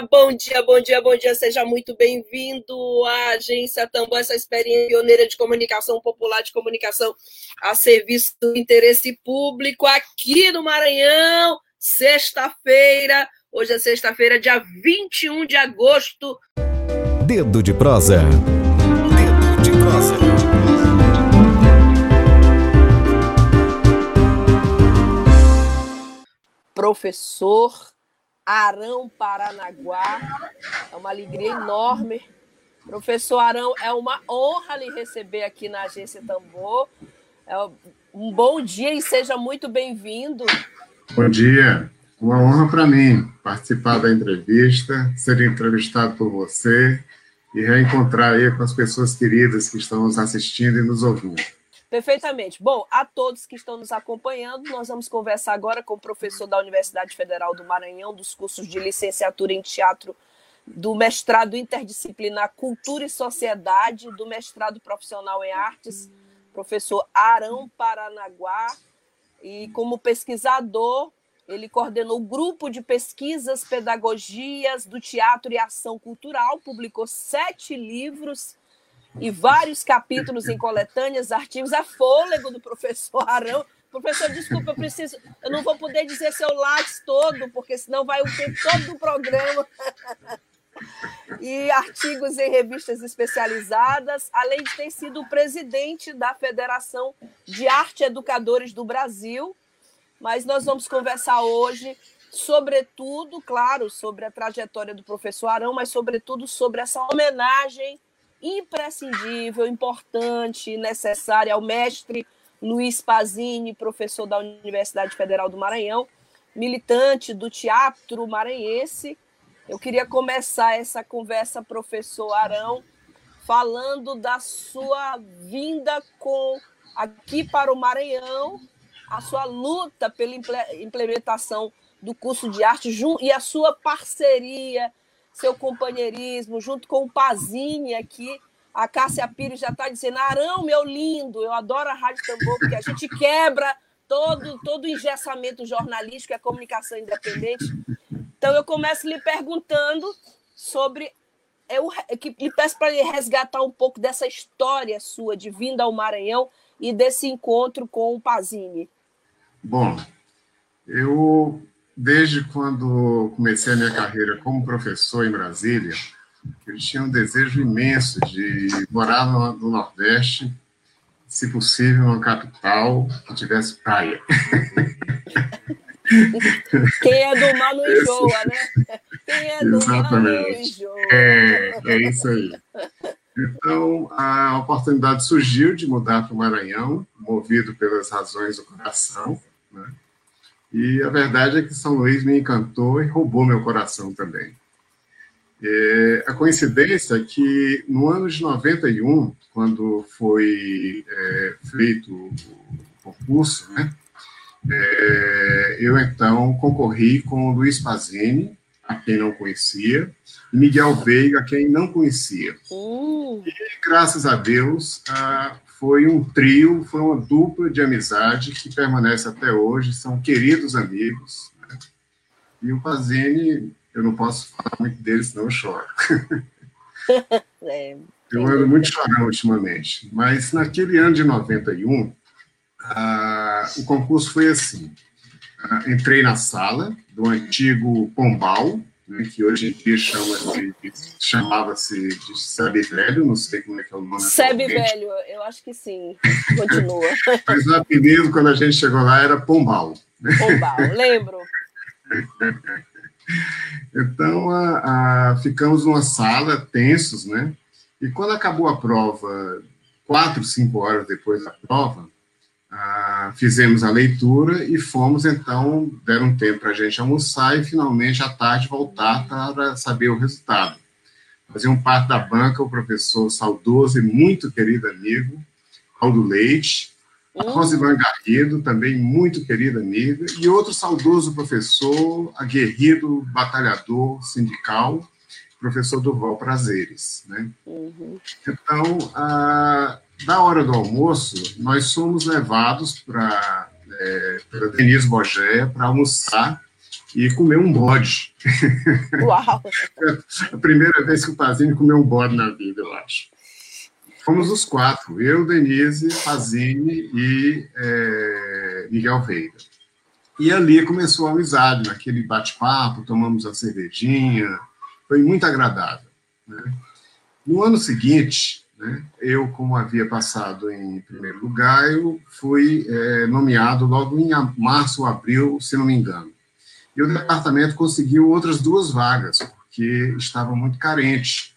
Bom dia, bom dia, bom dia. Seja muito bem-vindo à Agência Tambor, essa experiência pioneira de comunicação popular, de comunicação a serviço do interesse público aqui no Maranhão, sexta-feira. Hoje é sexta-feira, dia 21 de agosto. Dedo de prosa. Dedo de prosa. Professor Arão Paranaguá. É uma alegria enorme. Professor Arão, é uma honra lhe receber aqui na Agência Tambor. É um bom dia e seja muito bem-vindo. Bom dia. Uma honra para mim participar da entrevista, ser entrevistado por você e reencontrar aí com as pessoas queridas que estão nos assistindo e nos ouvindo. Perfeitamente. Bom, a todos que estão nos acompanhando, nós vamos conversar agora com o professor da Universidade Federal do Maranhão, dos cursos de licenciatura em teatro, do mestrado interdisciplinar Cultura e Sociedade, do mestrado profissional em artes, professor Arão Paranaguá, e como pesquisador, ele coordenou o grupo de pesquisas, pedagogias do teatro e ação cultural, publicou sete livros e vários capítulos em coletâneas, artigos, a fôlego do professor Arão. Professor, desculpa, eu preciso. Eu não vou poder dizer seu lápis todo, porque senão vai o tempo todo do programa. e artigos em revistas especializadas, além de ter sido o presidente da Federação de Arte Educadores do Brasil. Mas nós vamos conversar hoje, sobretudo, claro, sobre a trajetória do professor Arão, mas sobretudo sobre essa homenagem imprescindível, importante, necessária ao mestre Luiz Pazini, professor da Universidade Federal do Maranhão, militante do teatro maranhense. Eu queria começar essa conversa, professor Arão, falando da sua vinda com aqui para o Maranhão, a sua luta pela implementação do curso de arte e a sua parceria seu companheirismo, junto com o Pazini aqui. A Cássia Pires já está dizendo: Arão, meu lindo, eu adoro a Rádio Tambor, porque a gente quebra todo, todo o engessamento jornalístico e a comunicação independente. Então, eu começo lhe perguntando sobre. Eu lhe peço para resgatar um pouco dessa história sua de vinda ao Maranhão e desse encontro com o Pazini. Bom, eu desde quando comecei a minha carreira como professor em Brasília, eu tinha um desejo imenso de morar no, no Nordeste, se possível, numa capital que tivesse praia. Quem é do mar não enjoa, né? Quem é do Exatamente. mar não enjoa. É, é isso aí. Então, a oportunidade surgiu de mudar para o Maranhão, movido pelas razões do coração, né? E a verdade é que São Luís me encantou e roubou meu coração também. É, a coincidência é que no ano de 91, quando foi é, feito o concurso, né, é, eu então concorri com Luiz Pazini, a quem não conhecia, e Miguel Veiga, a quem não conhecia. Uh. E graças a Deus, a, foi um trio, foi uma dupla de amizade que permanece até hoje, são queridos amigos. Né? E o Pazini, eu não posso falar muito dele, senão eu choro. é, eu ando muito chorando ultimamente. Mas naquele ano de 91, ah, o concurso foi assim. Ah, entrei na sala do antigo Pombal, né, que hoje em dia chama-se, chamava-se de Sebe Velho, não sei como é que é o nome. Sebe Velho, eu acho que sim, continua. Mas o apelido, quando a gente chegou lá, era Pombal. Pombal, lembro. Então, a, a, ficamos numa sala, tensos, né? E quando acabou a prova, quatro, cinco horas depois da prova, ah, fizemos a leitura e fomos, então, deram tempo para a gente almoçar e finalmente à tarde voltar para saber o resultado. faziam parte da banca o professor saudoso e muito querido amigo, Aldo Leite, a hum. Rosivan Garrido, também muito querida amiga, e outro saudoso professor, aguerrido, batalhador sindical, professor Durval Prazeres. Né? Uhum. Então, a, da hora do almoço, nós somos levados para é, Denise Bogé para almoçar e comer um bode. Uau! a primeira vez que o Pazini comeu um bode na vida, eu acho. Fomos os quatro, eu, Denise, Pazini e é, Miguel Veiga. E ali começou a amizade, naquele bate-papo, tomamos a cervejinha, foi muito agradável. Né? No ano seguinte, né, eu, como havia passado em primeiro lugar, eu fui é, nomeado logo em março ou abril, se não me engano. E o departamento conseguiu outras duas vagas, porque estava muito carente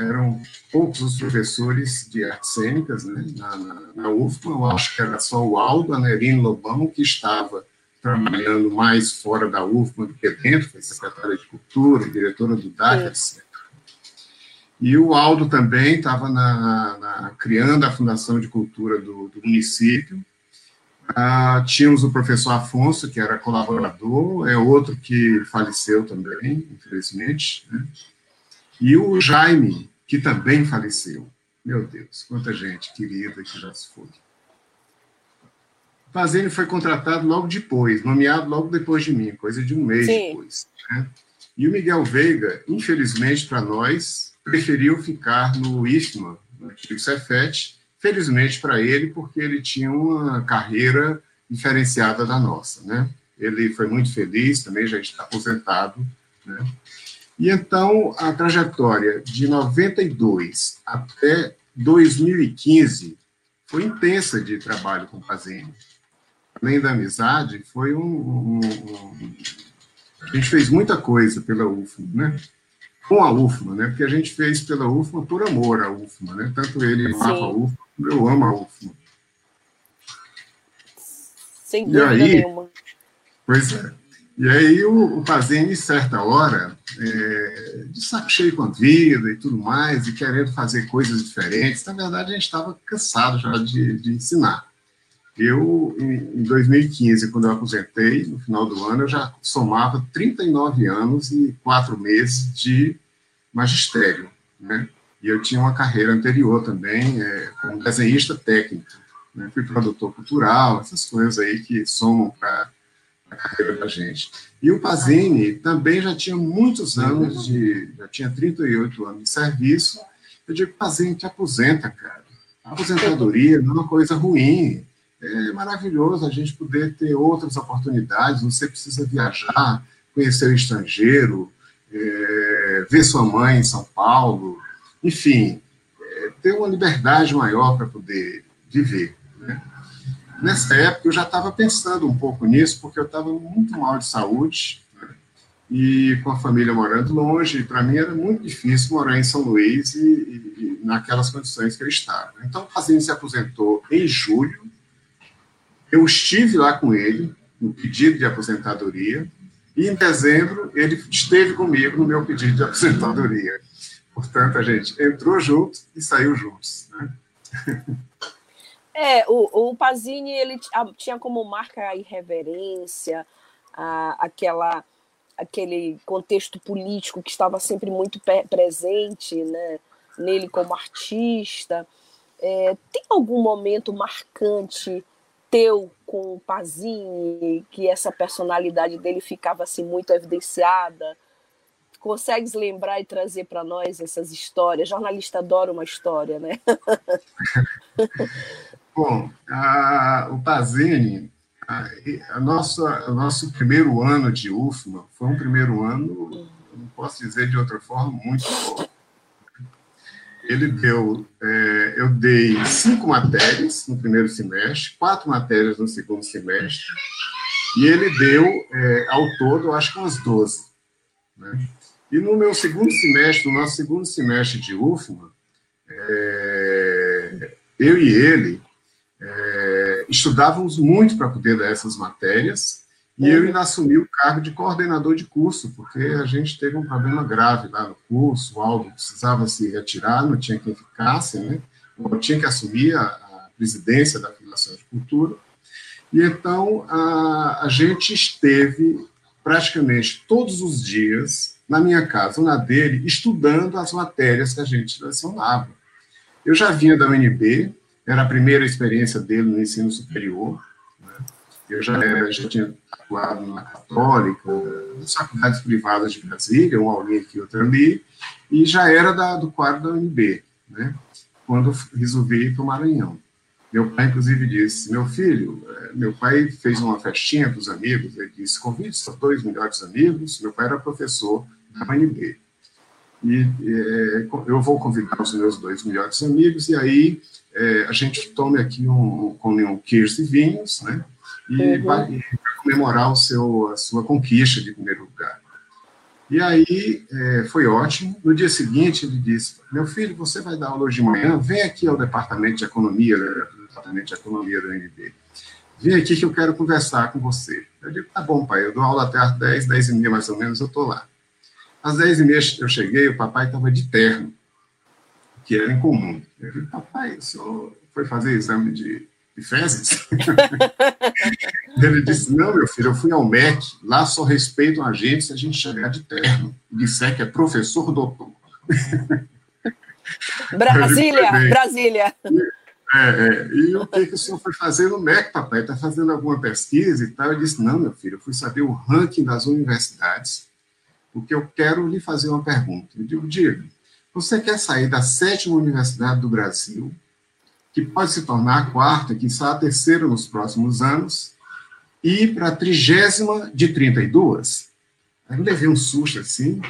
eram poucos os professores de artes cênicas né, na, na, na UFMA, eu acho que era só o Aldo, a Nerine Lobão, que estava trabalhando mais fora da UFMA do que dentro, foi secretária de Cultura, diretora do DAC, etc. E o Aldo também estava na, na, criando a Fundação de Cultura do, do município. Ah, tínhamos o professor Afonso, que era colaborador, é outro que faleceu também, infelizmente. Né? E o Jaime, que também faleceu. Meu Deus, quanta gente querida que já se foi. Pazini foi contratado logo depois, nomeado logo depois de mim, coisa de um mês Sim. depois. Né? E o Miguel Veiga, infelizmente para nós, preferiu ficar no IFMA, no antigo Cefet, felizmente para ele, porque ele tinha uma carreira diferenciada da nossa. Né? Ele foi muito feliz, também já está aposentado. Né? E então, a trajetória de 92 até 2015 foi intensa de trabalho com o Pazini. Além da amizade, foi um, um, um, A gente fez muita coisa pela UFMA, né? Com a UFMA, né? Porque a gente fez pela UFMA por amor à UFMA, né? Tanto ele amava a UFMA, como eu amo a UFMA. Sem dúvida aí, nenhuma. Pois é. E aí o, o Pazini, certa hora, é, de saco cheio com a vida e tudo mais, e querendo fazer coisas diferentes, na verdade a gente estava cansado já de, de ensinar. Eu, em 2015, quando eu aposentei, no final do ano, eu já somava 39 anos e quatro meses de magistério, né? E eu tinha uma carreira anterior também, é, como desenhista técnico. Né? Fui produtor cultural, essas coisas aí que somam para a carreira da gente. E o Pazini também já tinha muitos anos de, já tinha 38 anos de serviço. Eu digo, Pazini, te aposenta, cara. A aposentadoria não é uma coisa ruim. É maravilhoso a gente poder ter outras oportunidades. Você precisa viajar, conhecer o estrangeiro, é, ver sua mãe em São Paulo, enfim, é, ter uma liberdade maior para poder viver. Né? Nessa época, eu já estava pensando um pouco nisso, porque eu estava muito mal de saúde né? e com a família morando longe. Para mim era muito difícil morar em São Luís e, e, e naquelas condições que eu estava. Então, o Fazini se aposentou em julho. Eu estive lá com ele no pedido de aposentadoria e em dezembro ele esteve comigo no meu pedido de aposentadoria. Portanto, a gente entrou junto e saiu juntos. Né? É, o, o Pazini ele tinha como marca a irreverência, a, aquela, aquele contexto político que estava sempre muito presente né, nele como artista. É, tem algum momento marcante teu com o Pazini, que essa personalidade dele ficava assim muito evidenciada? Consegues lembrar e trazer para nós essas histórias? Jornalista adora uma história, né? Bom, a, o Pazini, a, a nossa, o nosso primeiro ano de UFMA foi um primeiro ano, não posso dizer de outra forma, muito bom. Ele deu, é, eu dei cinco matérias no primeiro semestre, quatro matérias no segundo semestre, e ele deu, é, ao todo, acho que umas 12. Né? E no meu segundo semestre, no nosso segundo semestre de UFMA, é, eu e ele, é, estudávamos muito para poder dar essas matérias, E eu ainda assumi o cargo de coordenador de curso, porque a gente teve um problema grave lá no curso, o Aldo precisava se retirar, não tinha quem ficasse, né? Eu tinha que assumir a, a presidência da Fundação de Cultura. E então a, a gente esteve praticamente todos os dias na minha casa ou na dele, estudando as matérias que a gente lecionava. Eu já vinha da UNB, era a primeira experiência dele no ensino superior? Eu já, era, já tinha atuado na Católica, nas faculdades privadas de Brasília, um aulinho aqui, outro ali, e já era da, do quadro da UNB, né? quando resolvi ir para o Maranhão. Meu pai, inclusive, disse: Meu filho, eh, meu pai fez uma festinha dos amigos. Ele disse: Convide seus dois melhores amigos. Meu pai era professor da UNB. E é, eu vou convidar os meus dois melhores amigos, e aí é, a gente tome aqui um, come um queijo e vinhos, né? E uhum. vai, comemorar o seu, a sua conquista de primeiro lugar. E aí é, foi ótimo. No dia seguinte, ele disse: Meu filho, você vai dar aula hoje de manhã? Vem aqui ao departamento de economia, né, departamento de economia da UNB. Vem aqui que eu quero conversar com você. Eu digo: Tá bom, pai, eu dou aula até às 10, 10 e meia mais ou menos, eu estou lá. Às 10 e meia eu cheguei, o papai estava de terno, que era incomum. Eu disse: Papai, o senhor foi fazer exame de de fezes? ele disse, não, meu filho, eu fui ao MEC, lá só respeitam a gente se a gente chegar de terno e disser que é professor doutor. Brasília, Brasília. É, é, e o que, que o senhor foi fazer no MEC, papai? Está fazendo alguma pesquisa e tal? Eu disse, não, meu filho, eu fui saber o ranking das universidades, porque eu quero lhe fazer uma pergunta. Eu digo, você quer sair da sétima universidade do Brasil, que pode se tornar a quarta, que a terceira nos próximos anos, e para a trigésima de 32. Aí eu levei um susto assim.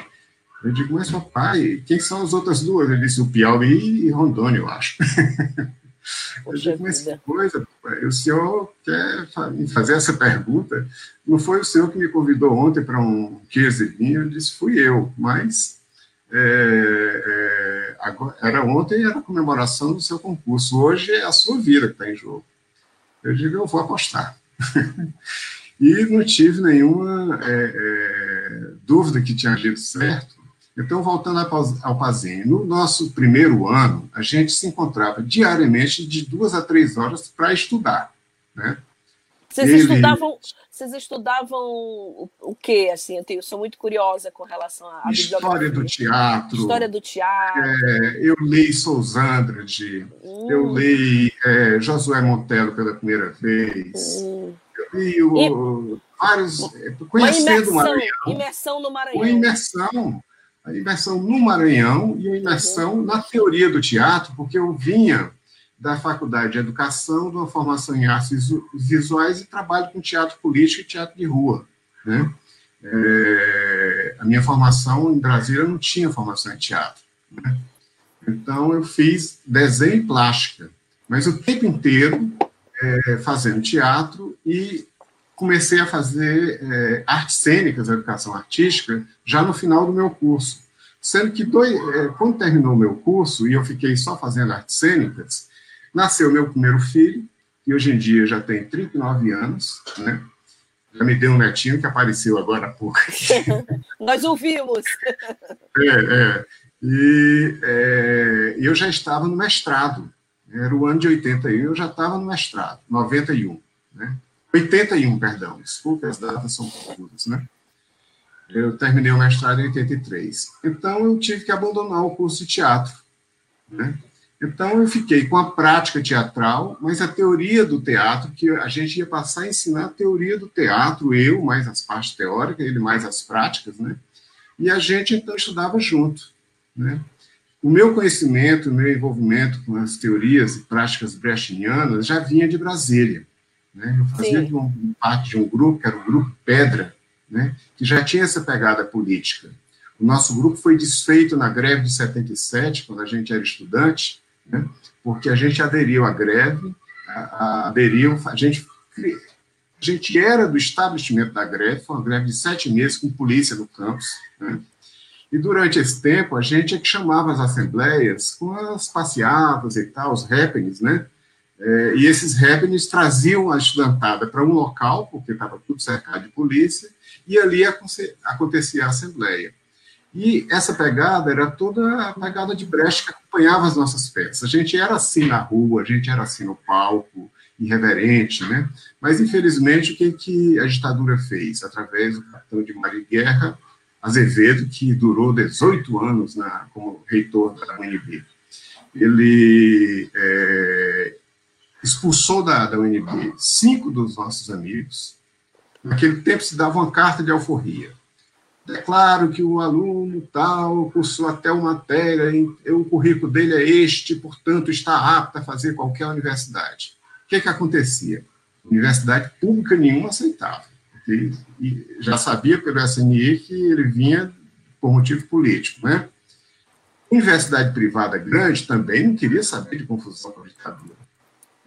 Eu digo, mas papai, quem são as outras duas? Ele disse, o Piauí e Rondônia, eu acho. eu digo, mas que coisa, papai, o senhor quer fazer essa pergunta? Não foi o senhor que me convidou ontem para um queijo vinho? Eu disse, fui eu, mas é, é, agora, era ontem era a comemoração do seu concurso, hoje é a sua vida que está em jogo. Eu digo, eu vou apostar. e não tive nenhuma é, é, dúvida que tinha agido certo. Então, voltando ao Pazinho, no nosso primeiro ano, a gente se encontrava diariamente de duas a três horas para estudar. Né? Vocês Ele... estudavam vocês estudavam o, quê? Assim, eu, tenho, eu sou muito curiosa com relação à História do teatro. História do teatro. É, eu li Sousandrade, hum. eu li é, Josué Montello pela primeira vez. Hum. Eu li o, e, vários. É, conhecendo o Maranhão. Imersão no Maranhão. Uma imersão. A imersão no Maranhão e a imersão uhum. na teoria do teatro, porque eu vinha da Faculdade de Educação, de uma formação em artes visuais e trabalho com teatro político e teatro de rua. Né? É, a minha formação em Brasília não tinha formação em teatro. Né? Então, eu fiz desenho e plástica, mas o tempo inteiro é, fazendo teatro e comecei a fazer é, artes cênicas, educação artística, já no final do meu curso. Sendo que, dois, é, quando terminou o meu curso e eu fiquei só fazendo artes cênicas, Nasceu meu primeiro filho, que hoje em dia já tem 39 anos, né? Já me deu um netinho que apareceu agora há pouco. Nós ouvimos. É, é. E é, eu já estava no mestrado. Era o ano de 81, eu já estava no mestrado, 91, né? 81, perdão, desculpe, as datas são confusas, né? Eu terminei o mestrado em 83. Então, eu tive que abandonar o curso de teatro, né? Então, eu fiquei com a prática teatral, mas a teoria do teatro, que a gente ia passar a ensinar a teoria do teatro, eu mais as partes teóricas, ele mais as práticas, né? E a gente, então, estudava junto, né? O meu conhecimento, o meu envolvimento com as teorias e práticas brechtianas já vinha de Brasília. Né? Eu fazia de um, parte de um grupo, que era o Grupo Pedra, né? que já tinha essa pegada política. O nosso grupo foi desfeito na greve de 77, quando a gente era estudante, né? porque a gente aderiu à greve, a, a, aderiu, a gente, a gente era do estabelecimento da greve, foi uma greve de sete meses com polícia no campus, né? E durante esse tempo, a gente é que chamava as assembleias com as passeatas e tal, os happenings, né? É, e esses happenings traziam a estudantada para um local, porque estava tudo cercado de polícia, e ali acontecia a assembleia. E essa pegada era toda a pegada de Brecht que acompanhava as nossas peças. A gente era assim na rua, a gente era assim no palco, irreverente, né? Mas, infelizmente, o que, que a ditadura fez? Através do capitão de mar e guerra, Azevedo, que durou 18 anos na, como reitor da UNB. Ele é, expulsou da, da UNB cinco dos nossos amigos. Naquele tempo se dava uma carta de alforria declaro que o aluno tal cursou até uma matéria, o currículo dele é este, portanto, está apto a fazer qualquer universidade. O que, que acontecia? Universidade pública nenhuma aceitava. Porque já sabia pelo SNI que ele vinha por motivo político, né? Universidade privada grande também não queria saber de confusão com a ditadura.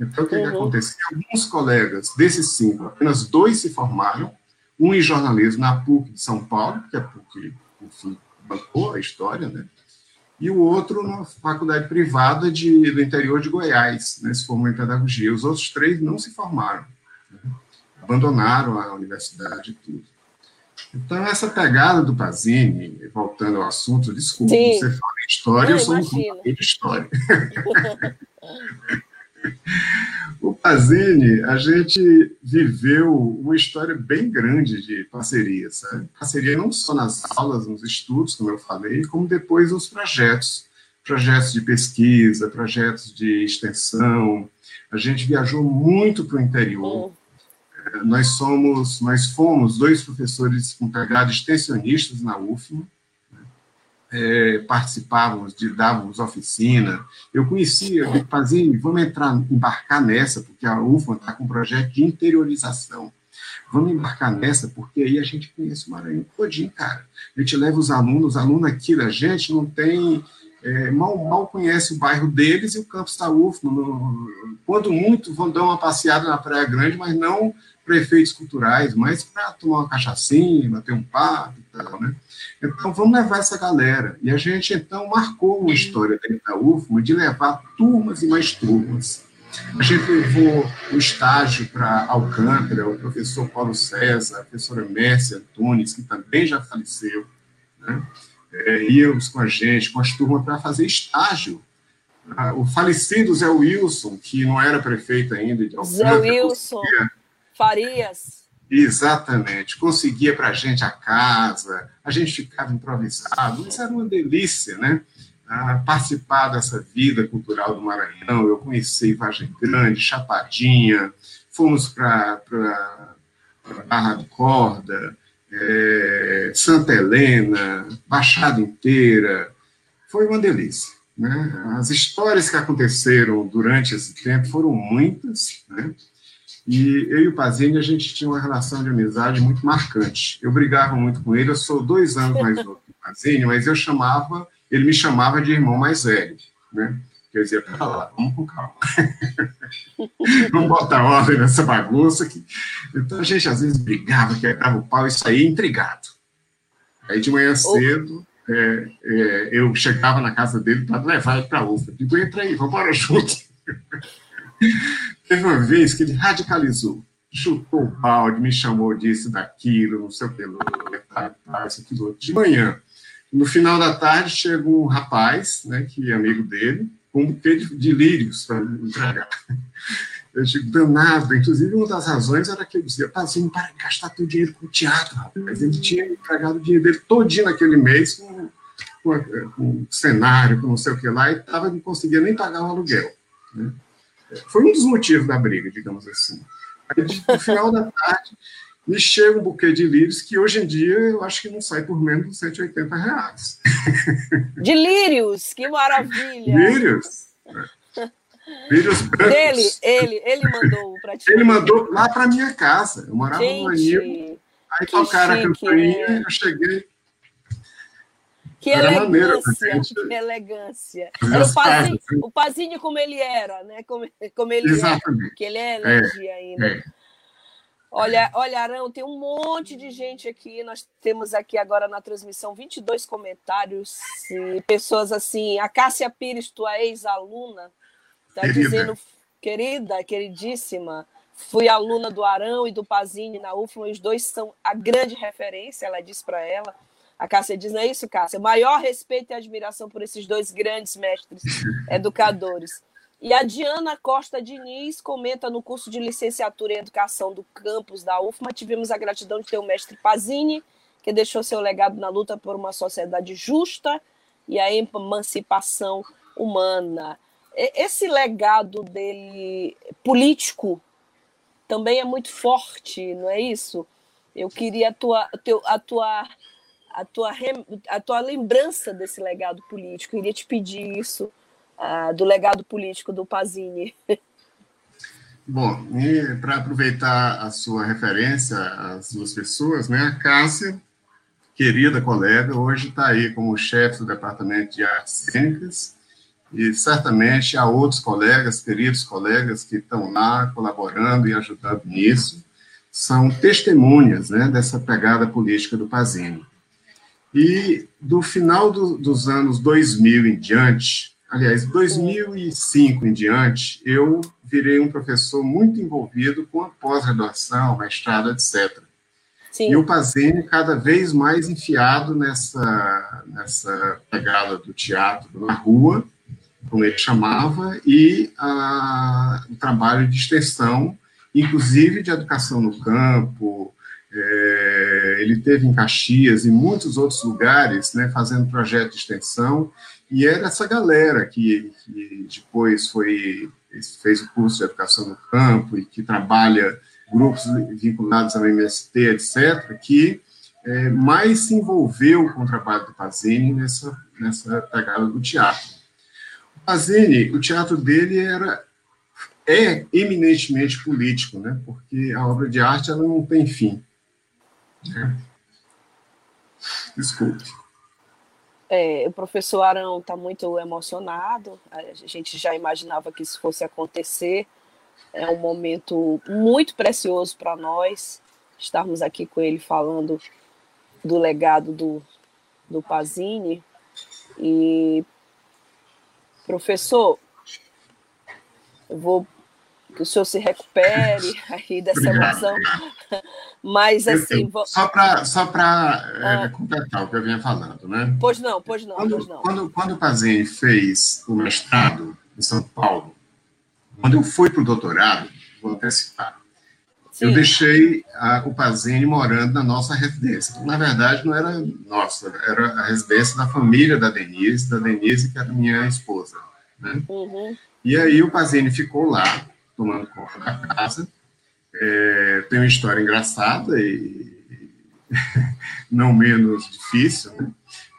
Então, o que, uhum. que aconteceu? Alguns colegas desses cinco, apenas dois se formaram, um em jornalismo na PUC de São Paulo, que é a PUC, enfim, bancou a história, né? E o outro na faculdade privada de, do interior de Goiás, né? se formou em pedagogia. Os outros três não se formaram, né? abandonaram a universidade e tudo. Então, essa pegada do Pazini, voltando ao assunto, desculpa, Sim. você fala em história, eu, eu sou imagino. um de história. O Pazini, a gente viveu uma história bem grande de parceria, sabe? Parceria não só nas aulas, nos estudos, como eu falei, como depois nos projetos. Projetos de pesquisa, projetos de extensão. A gente viajou muito para o interior. É, nós somos, nós fomos dois professores com pegada extensionistas na UFMA, é, participávamos, de, dávamos oficina. Eu conhecia, fazia, vamos entrar, embarcar nessa, porque a UFMA está com um projeto de interiorização. Vamos embarcar nessa, porque aí a gente conhece o Maranhão todinho, cara. A gente leva os alunos, os alunos aqui da gente não tem, é, mal, mal conhece o bairro deles e o campus da UFMA. Quando muito, vão dar uma passeada na Praia Grande, mas não para efeitos culturais, mas para tomar uma cachaçinha, bater um papo e tal, né? Então, vamos levar essa galera. E a gente, então, marcou uma história dentro da UFMA de levar turmas e mais turmas. A gente levou o estágio para Alcântara, o professor Paulo César, a professora Mércia Antunes, que também já faleceu, né? É, íamos com a gente, com as turmas, para fazer estágio. Ah, o falecido Zé Wilson, que não era prefeito ainda de Alcântara. Zé Wilson. Conseguia... Farias. Exatamente. Conseguia para a gente a casa, a gente ficava improvisado. Isso era uma delícia, né? Ah, participar dessa vida cultural do Maranhão. Eu conheci Vargem Grande, Chapadinha, fomos para Barra do Corda, é, Santa Helena, Baixada inteira. Foi uma delícia. Né? As histórias que aconteceram durante esse tempo foram muitas, né? E eu e o Pazini, a gente tinha uma relação de amizade muito marcante. Eu brigava muito com ele, eu sou dois anos mais novo que o Pazini, mas eu chamava, ele me chamava de irmão mais velho, né? Quer dizer, para lá, vamos com calma. vamos botar ordem nessa bagunça. Aqui. Então a gente às vezes brigava, quebrava o pau e saía intrigado. Aí de manhã cedo, é, é, eu chegava na casa dele para levar ele para a UFA. Digo, entra aí, vamos embora junto. Teve uma vez que ele radicalizou, chutou o balde, me chamou disso, daquilo, não sei o que, isso, aquilo outro. De manhã, no final da tarde, chega um rapaz, né, que é amigo dele, um buquê de, de lírios para entregar. Eu digo, danado. Inclusive, uma das razões era que eu dizia, Pazinho, para de gastar teu dinheiro com teatro, rapaz. Ele tinha entregado o dinheiro dele todinho naquele mês com, com, com cenário, com não sei o que lá, e tava, não conseguia nem pagar o aluguel. Né? Foi um dos motivos da briga, digamos assim. Aí, no final da tarde, me chega um buquê de lírios que hoje em dia eu acho que não sai por menos de 180 reais. De lírios, que maravilha! Lírios? Lírios brancos. Ele, ele, ele mandou para ti. Ele mandou lá para minha casa. Eu morava Gente, no Anil. Aí tocaram a campainha, né? eu cheguei, que elegância, que elegância. Era o Pazinho, o como ele era, né? Como, como ele Exatamente. era, que ele é é, ainda. É. Olha, olha, Arão, tem um monte de gente aqui. Nós temos aqui agora na transmissão 22 comentários e pessoas assim. A Cássia Pires, tua ex-aluna, está dizendo querida, queridíssima. Fui aluna do Arão e do Pazini na UFMA, os dois são a grande referência, ela disse para ela. A Cássia diz, não é isso, Cássia? Maior respeito e admiração por esses dois grandes mestres educadores. E a Diana Costa Diniz comenta no curso de licenciatura em educação do campus da UFMA, tivemos a gratidão de ter o mestre Pazini, que deixou seu legado na luta por uma sociedade justa e a emancipação humana. Esse legado dele político também é muito forte, não é isso? Eu queria a tua, a tua, a tua, a tua lembrança desse legado político. Eu iria te pedir isso do legado político do Pazini. Bom, para aproveitar a sua referência às duas pessoas, né, a Cássia, querida colega, hoje está aí como chefe do Departamento de Artes Cênicas, e certamente há outros colegas, queridos colegas, que estão lá colaborando e ajudando nisso, são testemunhas né, dessa pegada política do Pazini. E do final do, dos anos 2000 em diante, aliás, 2005 em diante, eu virei um professor muito envolvido com a pós-graduação, mestrado, etc. Sim. E o Pazini cada vez mais enfiado nessa, nessa pegada do teatro na rua, como ele chamava, e a, o trabalho de extensão, inclusive de educação no campo. É, ele teve em Caxias e muitos outros lugares, né, fazendo projeto de extensão, e era essa galera que, que depois foi fez o curso de educação no campo e que trabalha grupos vinculados ao MST, etc., que é, mais se envolveu com o trabalho do Pazini nessa, nessa pegada do teatro. Pazini, o teatro dele era é eminentemente político, né? Porque a obra de arte ela não tem fim. Né? Desculpe. É, o professor Arão está muito emocionado. A gente já imaginava que isso fosse acontecer. É um momento muito precioso para nós estarmos aqui com ele falando do legado do, do Pazini. E Professor, eu vou que o senhor se recupere aí dessa emoção. Mas assim. Eu, só para só é, ah. é, completar o que eu vinha falando, né? Pois não, pois não, quando, pois não. Quando, quando o Pazini fez o mestrado em São Paulo, quando eu fui para o doutorado, vou antecipar, Sim. eu deixei a, o Pazini morando na nossa residência. Na verdade, não era nossa, era a residência da família da Denise, da Denise, que era minha esposa. Né? Uhum. E aí o Pazini ficou lá, tomando conta da casa. É, tem uma história engraçada e não menos difícil, né?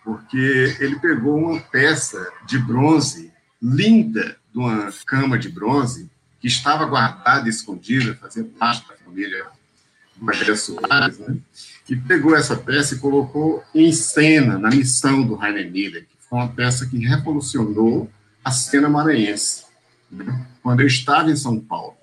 porque ele pegou uma peça de bronze linda, de uma cama de bronze, que estava guardada, escondida, fazia parte da família Maria Soares, né? e pegou essa peça e colocou em cena na missão do Rainer Miller, que foi uma peça que revolucionou a cena maranhense? Quando eu estava em São Paulo.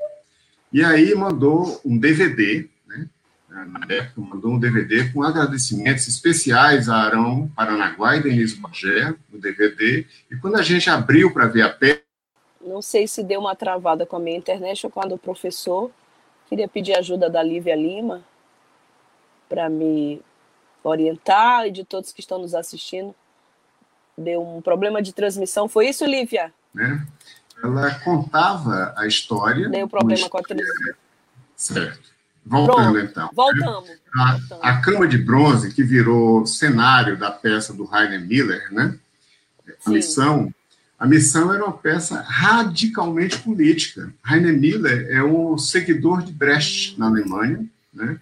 E aí mandou um DVD, né? na época mandou um DVD com agradecimentos especiais a Arão Paranaguá e Denise Bagé, no DVD, e quando a gente abriu para ver a peça, não sei se deu uma travada com a minha internet ou com a do professor. Queria pedir ajuda da Lívia Lima para me orientar e de todos que estão nos assistindo. Deu um problema de transmissão. Foi isso, Lívia? É. Ela contava a história. Deu problema com a transmissão. Certo. Voltando, Pronto. então. Voltamos. A, voltamos. a cama de bronze, que virou cenário da peça do Rainer Miller, né? A Sim. missão a missão era uma peça radicalmente política. Heiner Miller é um seguidor de Brecht na Alemanha, né?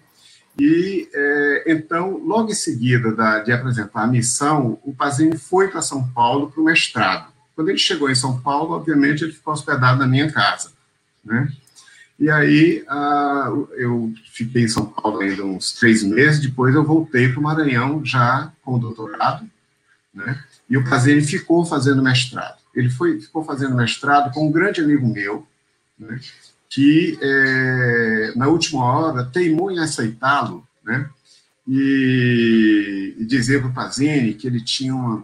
E é, então, logo em seguida da, de apresentar a missão, o Pazini foi para São Paulo para o mestrado. Quando ele chegou em São Paulo, obviamente, ele ficou hospedado na minha casa, né? E aí eu fiquei em São Paulo ainda uns três meses. Depois eu voltei para o Maranhão já com o doutorado, né? E o Pazini ficou fazendo mestrado ele foi, ficou fazendo mestrado com um grande amigo meu, né, que é, na última hora teimou em aceitá-lo, né, e, e dizer para o Pazini que ele tinha uma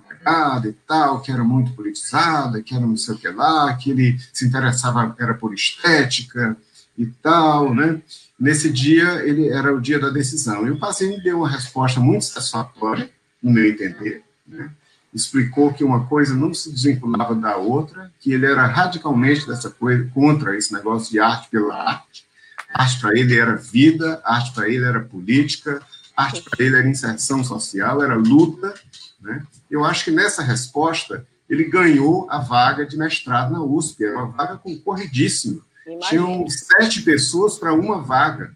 e tal, que era muito politizada, que era não sei o que lá, que ele se interessava era por estética e tal, né? Nesse dia, ele era o dia da decisão. E o Pazini deu uma resposta muito satisfatória, no meu entender, né? explicou que uma coisa não se desvinculava da outra, que ele era radicalmente dessa coisa contra esse negócio de arte pela arte. Arte para ele era vida, arte para ele era política, arte para ele era inserção social, era luta. Né? Eu acho que nessa resposta ele ganhou a vaga de mestrado na USP, era uma vaga concorridíssima. Tinham sete pessoas para uma vaga.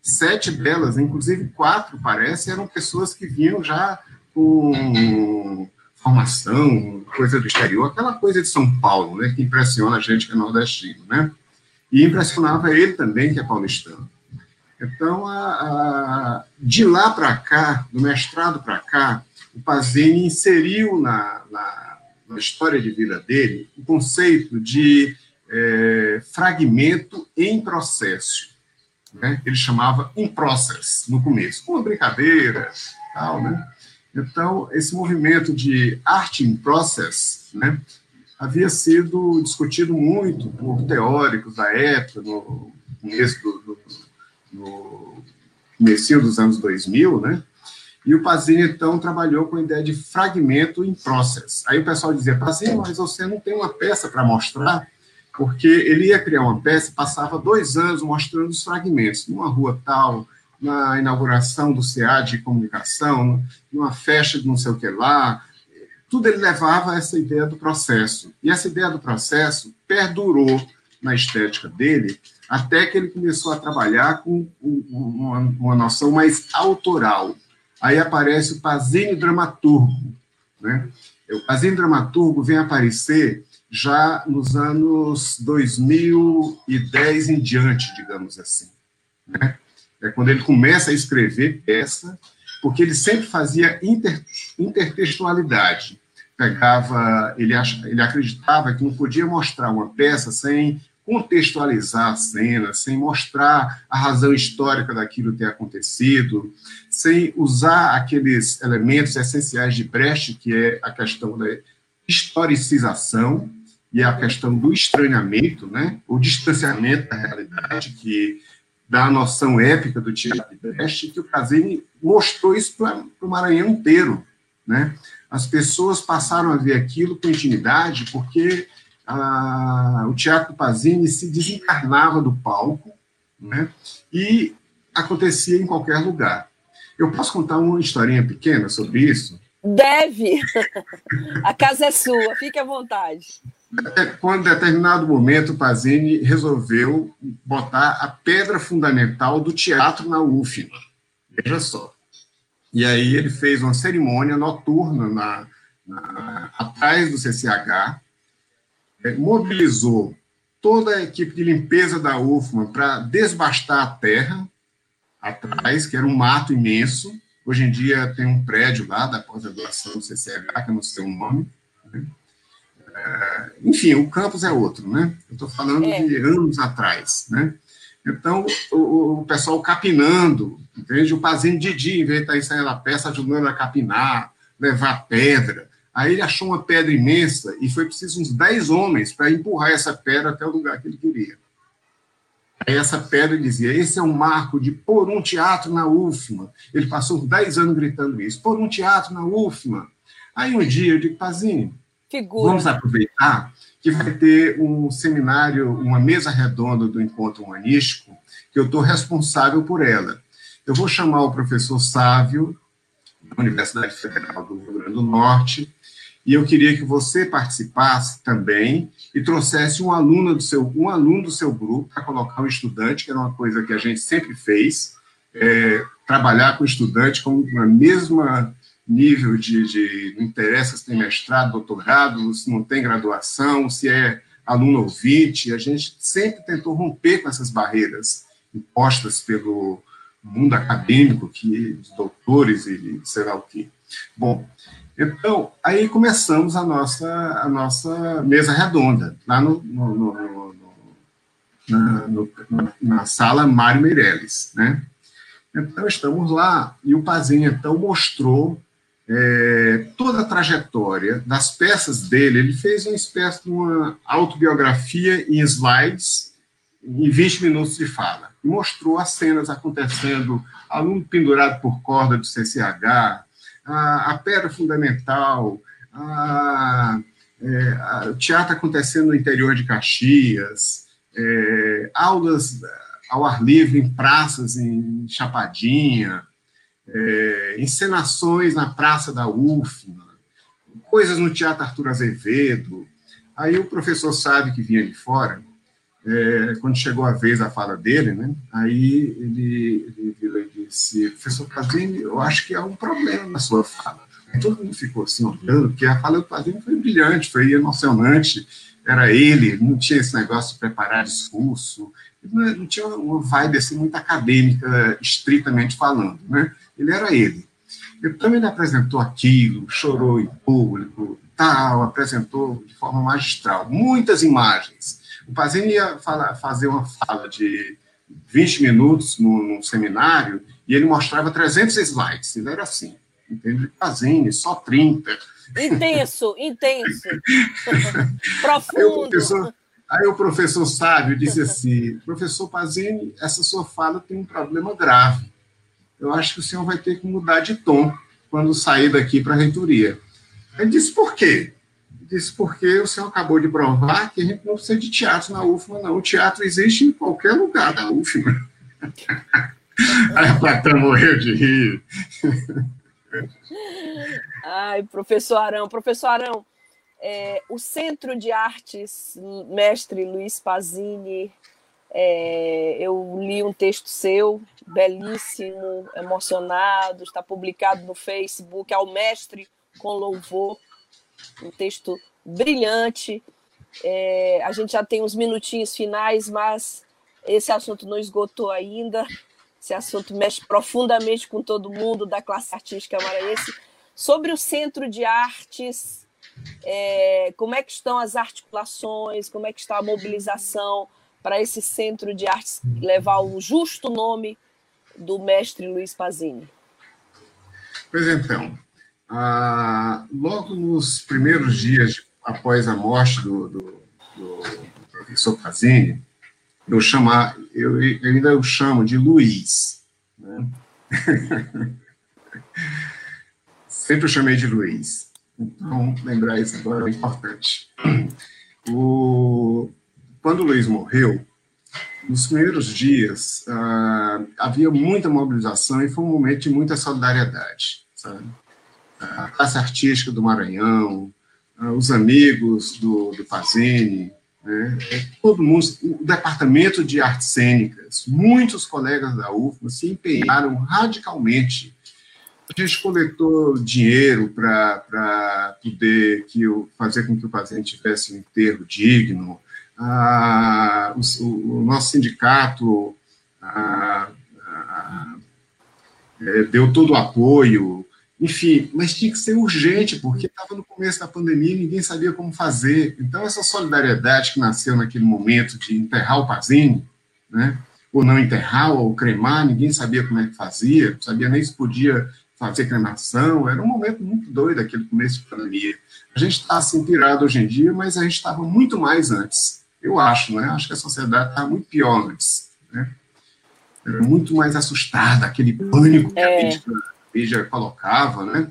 Sete delas, inclusive quatro, parece, eram pessoas que vinham já com formação, coisa do exterior, aquela coisa de São Paulo, né, que impressiona a gente que é nordestino, né? E impressionava ele também, que é paulistano. Então, a, a, de lá para cá, do mestrado para cá, o Pazini inseriu na, na, na, história de vida dele o conceito de é, fragmento em processo. Né? Ele chamava in process no começo, uma brincadeira, tal, né? Então, esse movimento de art in process, né, havia sido discutido muito por teóricos da época, no começo do, do no dos anos 2000, né? E o Pazini, então, trabalhou com a ideia de fragmento em process. Aí o pessoal dizia, Pazini, mas você não tem uma peça para mostrar, porque ele ia criar uma peça, passava dois anos mostrando os fragmentos, numa rua tal, na inauguração do CA de comunicação, numa festa de não sei o que lá, tudo ele levava a essa ideia do processo. E essa ideia do processo perdurou na estética dele até que ele começou a trabalhar com uma, uma noção mais autoral. Aí aparece o Pazini dramaturgo. Né? O Pazini dramaturgo vem aparecer já nos anos 2010 em diante, digamos assim. Né? É quando ele começa a escrever peça, porque ele sempre fazia inter, intertextualidade. Pegava, ele, ach, ele acreditava que não podia mostrar uma peça sem contextualizar a cena, sem mostrar a razão histórica daquilo ter acontecido, sem usar aqueles elementos essenciais de Brecht, que é a questão da historicização e a questão do estranhamento, né, o distanciamento da realidade, que dá a noção épica do teatro de Brecht, que o Casini mostrou isso para o Maranhão inteiro. Né? As pessoas passaram a ver aquilo com intimidade porque o Teatro Pazini se desencarnava do palco né, e acontecia em qualquer lugar. Eu posso contar uma historinha pequena sobre isso? Deve! A casa é sua, fique à vontade. É, quando, em determinado momento, o Pazini resolveu botar a pedra fundamental do teatro na UFMA. Veja só. E aí ele fez uma cerimônia noturna na, na, atrás do CCH, mobilizou toda a equipe de limpeza da UFMA para desbastar a terra atrás, que era um mato imenso. Hoje em dia tem um prédio lá da pós-graduação do CCH, que eu não sei o nome. Né? É, enfim, o campus é outro, né? Eu estou falando é. de anos atrás, né? Então, o, o pessoal capinando, entende? O Pazinho Didi, em vez de estar ensaiando a peça, ajudando a capinar, levar pedra. Aí ele achou uma pedra imensa e foi preciso uns 10 homens para empurrar essa pedra até o lugar que ele queria. Aí essa pedra dizia: esse é um marco de pôr um teatro na UFMA. Ele passou uns 10 anos gritando isso: pôr um teatro na UFMA. Aí um dia eu digo: Pazinho, vamos aproveitar que vai ter um seminário, uma mesa redonda do Encontro Humanístico, que eu estou responsável por ela. Eu vou chamar o professor Sávio, da Universidade Federal do Rio Grande do Norte, e eu queria que você participasse também e trouxesse um aluno do seu, um aluno do seu grupo para colocar um estudante, que era uma coisa que a gente sempre fez, é, trabalhar com estudante com o mesmo nível de, de não interessa se tem mestrado, doutorado, se não tem graduação, se é aluno ouvinte, a gente sempre tentou romper com essas barreiras impostas pelo mundo acadêmico, que os doutores e sei lá o que. Bom, então, aí começamos a nossa, a nossa mesa redonda, lá no, no, no, na, na, sala Mário Meirelles, né? Então, estamos lá, e o Pazinho, então, mostrou é, toda a trajetória das peças dele. Ele fez uma espécie de uma autobiografia em slides, em 20 minutos de fala. Mostrou as cenas acontecendo, aluno pendurado por corda do CCH, a, pedra fundamental, a, é, a, o teatro acontecendo no interior de Caxias, é, aulas ao ar livre em praças em Chapadinha, é, encenações na Praça da UFMA, coisas no Teatro Arthur Azevedo. Aí o professor sabe que vinha de fora, é, quando chegou a vez a fala dele, né, aí ele, ele e disse, professor Pazini, eu acho que há um problema na sua fala. Todo mundo ficou assim olhando, porque a fala do Pazini foi brilhante, foi emocionante, era ele, não tinha esse negócio de preparar discurso, não tinha uma vibe assim muito acadêmica, estritamente falando, né? Ele era ele. Então ele apresentou aquilo, chorou em público, tal, apresentou de forma magistral, muitas imagens. O Pazini ia fazer uma fala de 20 minutos num, seminário e ele mostrava 300 slides, ele era assim, entende? Pazini, só 30. Intenso, intenso. Profundo. Aí o, professor, aí o professor sábio disse assim, professor Pazini, essa sua fala tem um problema grave eu acho que o senhor vai ter que mudar de tom quando sair daqui para a reitoria. Ele disse, por quê? Ele disse, porque o senhor acabou de provar que a gente não precisa de teatro na UFMA, não. O teatro existe em qualquer lugar da UFMA. Aí a plateia morreu de rir. Ai, professor Arão, professor Arão, é, o Centro de Artes Mestre Luiz Pazini é, eu li um texto seu, belíssimo, emocionado, está publicado no Facebook, ao mestre com louvor, um texto brilhante. É, a gente já tem uns minutinhos finais, mas esse assunto não esgotou ainda. Esse assunto mexe profundamente com todo mundo da classe artística maranhense. Sobre o Centro de Artes, é, como é que estão as articulações, como é que está a mobilização para esse centro de artes levar o justo nome do mestre Luiz Pazini? Pois então, logo nos primeiros dias após a morte do, do, do professor Pazini, eu, chamar, eu, eu ainda o chamo de Luiz. Né? Sempre eu chamei de Luiz. Então, lembrar isso agora é importante. O, quando o Luiz morreu, nos primeiros dias, uh, havia muita mobilização e foi um momento de muita solidariedade. Sabe? A classe artística do Maranhão, uh, os amigos do, do Fazene, né? Todo mundo, o departamento de artes cênicas, muitos colegas da UFMA se empenharam radicalmente. A gente coletou dinheiro para poder que o, fazer com que o paciente tivesse um enterro digno, ah, o, o, nosso sindicato ah, ah, é, deu todo o apoio, enfim, mas tinha que ser urgente, porque estava no começo da pandemia e ninguém sabia como fazer. Então, essa solidariedade que nasceu naquele momento de enterrar o Pazini, né, ou não enterrar, ou cremar, ninguém sabia como é que fazia, não sabia nem se podia fazer cremação, era um momento muito doido aquele começo de pandemia. A gente está assim pirado hoje em dia, mas a gente estava muito mais antes. Eu acho, né? Acho que a sociedade estava muito pior antes, né? Era muito mais assustada, aquele pânico que é. a, mídia, a mídia colocava, né?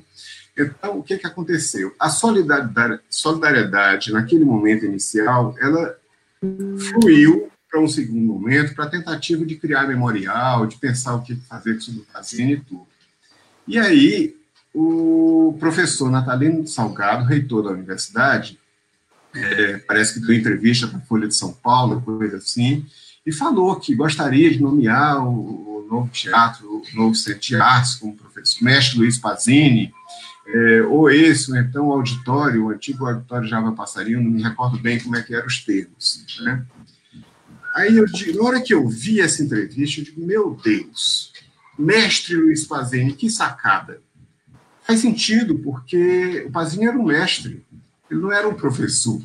Então, o que, que aconteceu? A solidariedade, solidariedade, naquele momento inicial, ela fluiu para um segundo momento, para a tentativa de criar memorial, de pensar o que fazer sobre o paciente e tudo. E aí, o professor Natalino Salgado, reitor da universidade, é, parece que deu entrevista para a Folha de São Paulo, coisa assim, e falou que gostaria de nomear o, o novo teatro, o novo centro de artes, como professor mestre Luiz Pazini, é, ou esse, ou então o auditório, o antigo auditório Java Passarinho, não me recordo bem como é que eram os termos. Né? Aí, eu, na hora que eu vi essa entrevista, eu digo, meu Deus, mestre Luiz Pazini, que sacada. Faz sentido, porque o Pazini era um mestre, ele não era um professor.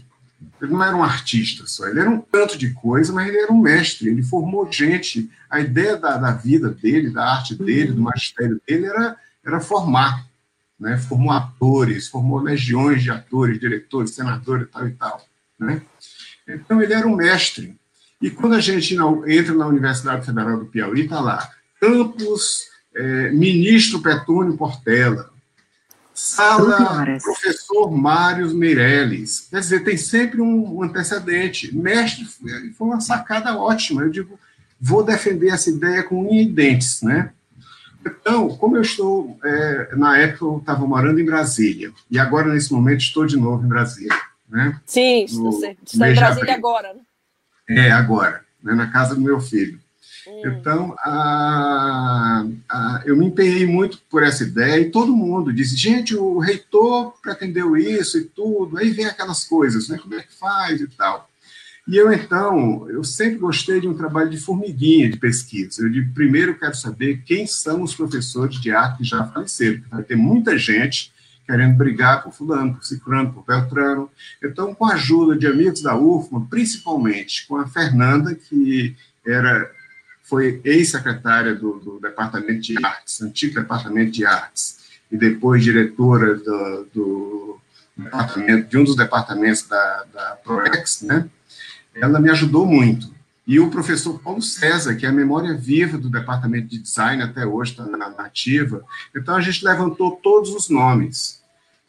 Ele não era um artista só, ele era um tanto de coisa, mas ele era um mestre, ele formou gente. A ideia da, da vida dele, da arte dele, do magistério dele, era, era formar. Né? Formou atores, formou legiões de atores, diretores, senadores e tal e tal. Né? Então, ele era um mestre. E quando a gente entra na Universidade Federal do Piauí, está lá, Campos, é, ministro Petúnio Portela, Sala, professor Mário Meirelles. Quer dizer, tem sempre um antecedente. Mestre, foi uma sacada ótima. Eu digo, vou defender essa ideia com unha e dentes, né? Então, como eu estou, é, na época eu estava morando em Brasília, e agora, nesse momento, estou de novo em Brasília. Né? Sim, no, você está em Brasília agora, né? É, agora, né, na casa do meu filho. Hum. Então, a, a, eu me empenhei muito por essa ideia e todo mundo disse, gente, o reitor pretendeu isso e tudo, aí vem aquelas coisas, né, como é que faz e tal. E eu, então, eu sempre gostei de um trabalho de formiguinha de pesquisa. Eu digo, primeiro quero saber quem são os professores de arte que já faleceram. Vai ter muita gente querendo brigar por fulano, por ciclano, por beltrano. Então, com a ajuda de amigos da UFMA, principalmente com a Fernanda, que era foi ex-secretária do, do, Departamento de Artes, antigo Departamento de Artes, e depois diretora do, do departamento, de um dos departamentos da, da ProEx, né? ela me ajudou muito. E o professor Paulo César, que é a memória viva do departamento de design até hoje, está na nativa. Então, a gente levantou todos os nomes.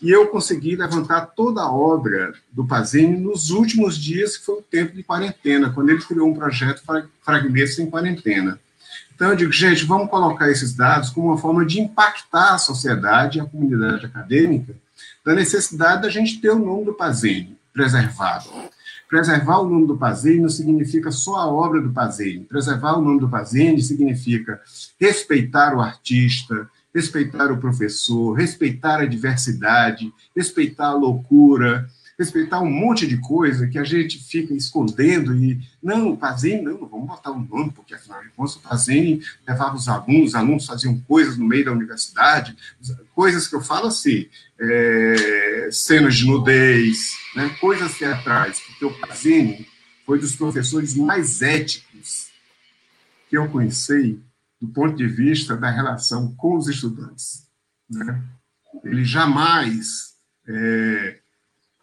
E eu consegui levantar toda a obra do Pazini nos últimos dias, que foi o tempo de quarentena, quando ele criou um projeto Fragmentos em Quarentena. Então, eu digo, gente, vamos colocar esses dados como uma forma de impactar a sociedade e a comunidade acadêmica da necessidade da gente ter o nome do Pazini preservado. Preservar o nome do Pazini não significa só a obra do Pazini. Preservar o nome do Pazini significa respeitar o artista, respeitar o professor, respeitar a diversidade, respeitar a loucura, respeitar um monte de coisa que a gente fica escondendo e, não, o Pazini, não, vamos botar um nome, porque afinal de contas o Pazini levava os alunos, os alunos faziam coisas no meio da universidade, coisas que eu falo assim, é, cenas de nudez, né, coisas teatrais, porque o Pazini foi dos professores mais éticos que eu conheci do ponto de vista da relação com os estudantes. Né? Ele jamais é,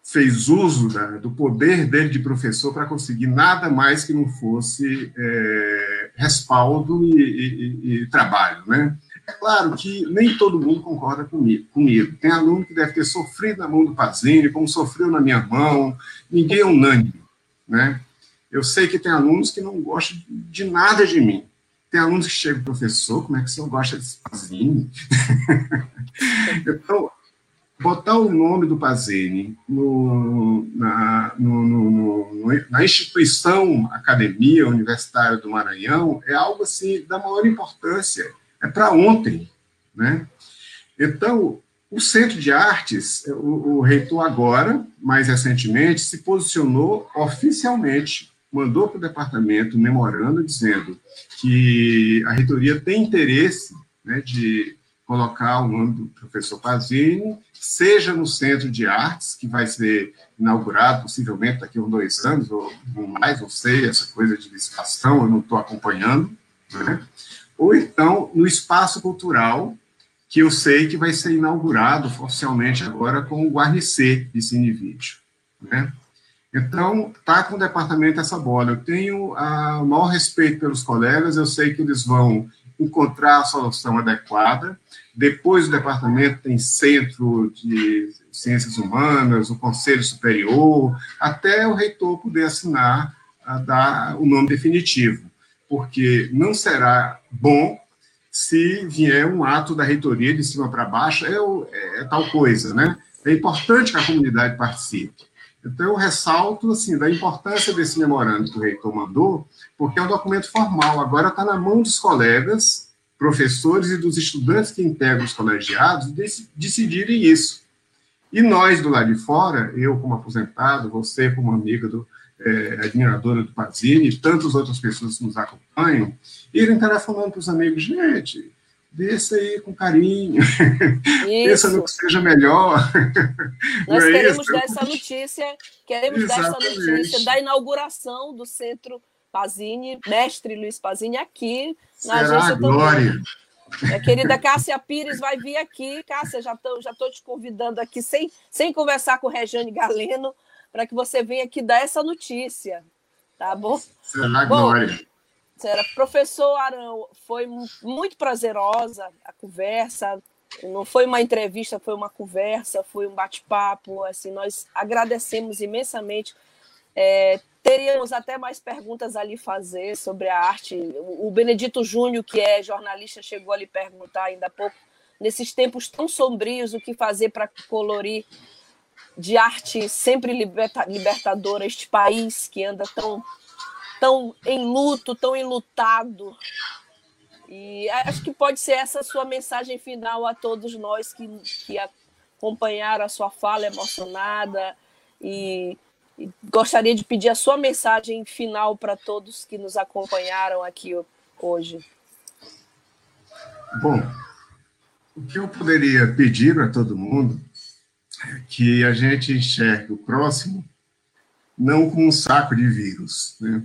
fez uso da, do poder dele de professor para conseguir nada mais que não fosse é, respaldo e, e, e, trabalho. Né? É claro que nem todo mundo concorda comigo, comigo. Tem aluno que deve ter sofrido na mão do Pazini, como sofreu na minha mão. Ninguém é unânime. Né? Eu sei que tem alunos que não gostam de nada de mim. Tem alunos que chegam, professor, como é que o senhor gosta desse Pazini? então, botar o nome do Pazini no, na, no, no, na, instituição academia universitária do Maranhão é algo assim da maior importância. É para ontem, né? Então, o Centro de Artes, o, o reitor agora, mais recentemente, se posicionou oficialmente mandou para o departamento um memorando dizendo que a reitoria tem interesse né, de colocar o nome do professor Pazini, seja no Centro de Artes, que vai ser inaugurado possivelmente daqui a uns dois anos, ou mais, não sei, essa coisa de licitação, eu não estou acompanhando, né? ou então no Espaço Cultural, que eu sei que vai ser inaugurado oficialmente agora com o Guarnicê de Cine Vídeo. Né? Então, tá com o departamento essa bola. Eu tenho a, o maior respeito pelos colegas, eu sei que eles vão encontrar a solução adequada. Depois o departamento tem centro de ciências humanas, o conselho superior, até o reitor poder assinar, a dar o nome definitivo, porque não será bom se vier um ato da reitoria de cima para baixo, é, é, é tal coisa, né? É importante que a comunidade participe. Então, eu ressalto assim, da importância desse memorando que o reitor mandou, porque é um documento formal, agora está na mão dos colegas, professores e dos estudantes que integram os colegiados, decidirem isso. E nós, do lado de fora, eu como aposentado, você como amiga, do, é, admiradora do Pazini, e tantas outras pessoas que nos acompanham, irem telefonando para os amigos, gente, Desça aí com carinho. Pensa no que seja melhor. Nós é queremos isso? dar essa notícia, queremos Exatamente. dar essa notícia da inauguração do Centro Pazini, mestre Luiz Pazini, aqui na Será agência Glória. A querida Cássia Pires vai vir aqui. Cássia, já estou já tô te convidando aqui, sem, sem conversar com o Regiane Galeno, para que você venha aqui dar essa notícia. Tá bom? Será Glória. Será. Professor Arão, foi muito prazerosa a conversa. Não foi uma entrevista, foi uma conversa, foi um bate-papo. Assim, nós agradecemos imensamente é, Teríamos até mais perguntas ali fazer sobre a arte. O Benedito Júnior, que é jornalista, chegou a lhe perguntar ainda há pouco, nesses tempos tão sombrios, o que fazer para colorir de arte sempre liberta, libertadora este país que anda tão, tão em luto, tão enlutado. E acho que pode ser essa sua mensagem final a todos nós que, que acompanharam a sua fala emocionada e gostaria de pedir a sua mensagem final para todos que nos acompanharam aqui hoje. Bom, o que eu poderia pedir a todo mundo é que a gente enxergue o próximo não como um saco de vírus, né?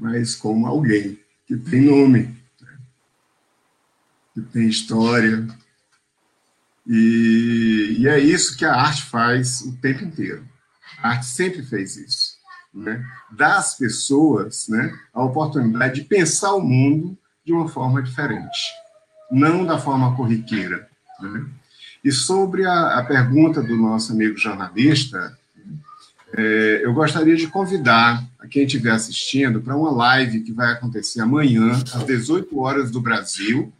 Mas como alguém que tem nome, né? que tem história. E, e é isso que a arte faz o tempo inteiro. A arte sempre fez isso. Né? Dá às pessoas né, a oportunidade de pensar o mundo de uma forma diferente, não da forma corriqueira. Né? E sobre a, a, pergunta do nosso amigo jornalista, é, eu gostaria de convidar a quem estiver assistindo para uma live que vai acontecer amanhã, às 18 horas do Brasil,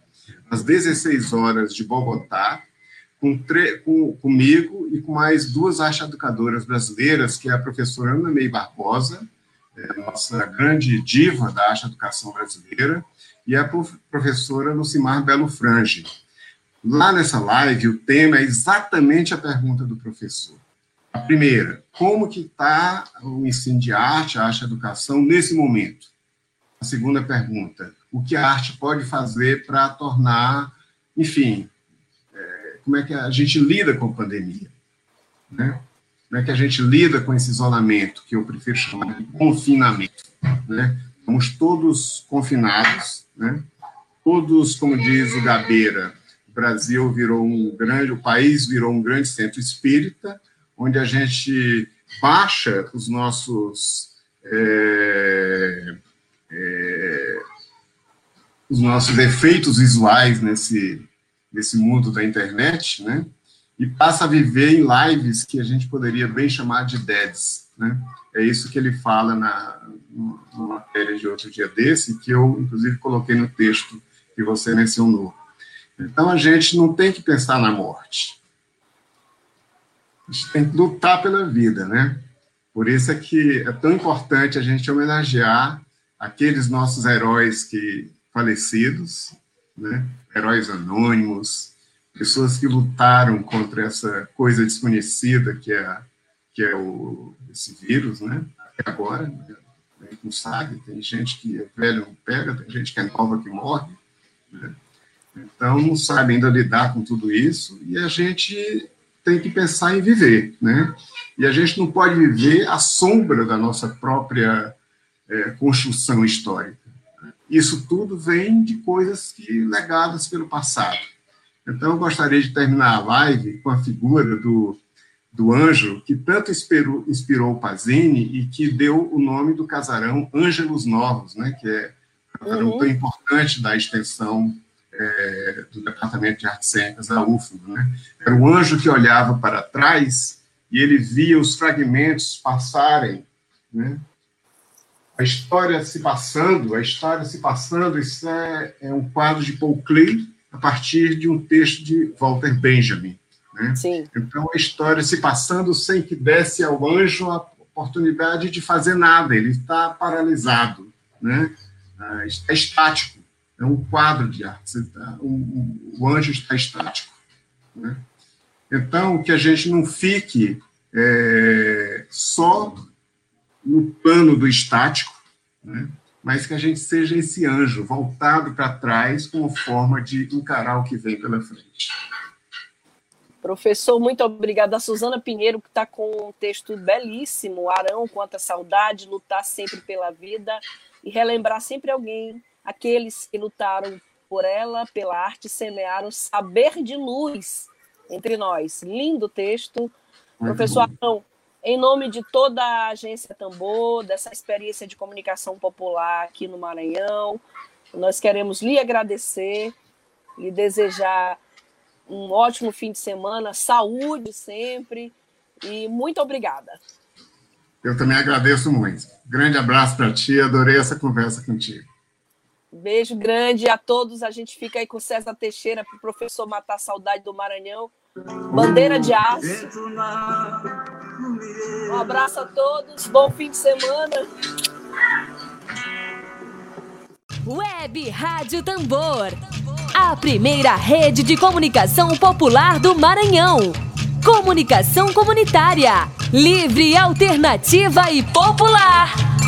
às 16 horas de Bogotá, com, com, comigo e com mais duas arte educadoras brasileiras, que é a professora Ana May Barbosa, é, nossa grande diva da arte educação brasileira, e a professora Lucimar Belo Frange. Lá nessa live, o tema é exatamente a pergunta do professor. A primeira, como que está o ensino de arte, a arte educação, nesse momento? A segunda pergunta, o que a arte pode fazer para tornar, enfim, como é que a gente lida com a pandemia, né? Como é que a gente lida com esse isolamento, que eu prefiro chamar de confinamento, né? Estamos todos confinados, né? Todos, como diz o Gabeira, o Brasil virou um grande, o país virou um grande centro espírita, onde a gente baixa os nossos é, é, os nossos efeitos visuais nesse desse mundo da internet, né? E passa a viver em lives que a gente poderia bem chamar de deads, né? É isso que ele fala na numa matéria de outro dia desse, que eu, inclusive, coloquei no texto que você mencionou. Então, a gente não tem que pensar na morte. A gente tem que lutar pela vida, né? Por isso é que é tão importante a gente homenagear aqueles nossos heróis que falecidos, né? heróis anônimos, pessoas que lutaram contra essa coisa desconhecida que é, que é o, esse vírus, né? Até agora, né? a gente não sabe, tem gente que é velho não pega, tem gente que é nova que morre, né? Então, não sabe ainda lidar com tudo isso, e a gente tem que pensar em viver, né? E a gente não pode viver à sombra da nossa própria é, construção histórica. Isso tudo vem de coisas que legadas pelo passado. Então, eu gostaria de terminar a live com a figura do, do anjo que tanto inspirou, inspirou o Pazini e que deu o nome do casarão Ângelos Novos, né, que é um casarão uhum. tão importante da extensão é, do Departamento de Artes Cênicas da UFM. Né? Era o anjo que olhava para trás e ele via os fragmentos passarem né, a história se passando, a história se passando, isso é, é um quadro de Paul Klee a partir de um texto de Walter Benjamin. Né? Sim. Então, a história se passando sem que desse ao anjo a oportunidade de fazer nada, ele está paralisado, né? Ah, está estático, é um quadro de arte, tá, um, o anjo está estático. Né? Então, que a gente não fique é, só no plano do estático, né? mas que a gente seja esse anjo voltado para trás como forma de encarar o que vem pela frente. Professor, muito obrigada. A Suzana Pinheiro, que está com um texto belíssimo, Arão, quanta saudade, lutar sempre pela vida e relembrar sempre alguém, aqueles que lutaram por ela, pela arte, semearam saber de luz entre nós. Lindo texto. Muito Professor bom. Arão, em nome de toda a agência Tambor, dessa experiência de comunicação popular aqui no Maranhão, nós queremos lhe agradecer, lhe desejar um ótimo fim de semana, saúde sempre e muito obrigada. Eu também agradeço muito. Grande abraço para ti, adorei essa conversa contigo. Beijo grande a todos. A gente fica aí com César Teixeira para o professor matar a saudade do Maranhão. Bandeira de aço. Um abraço a todos. Bom fim de semana. Web Rádio Tambor. A primeira rede de comunicação popular do Maranhão. Comunicação comunitária. Livre, alternativa e popular.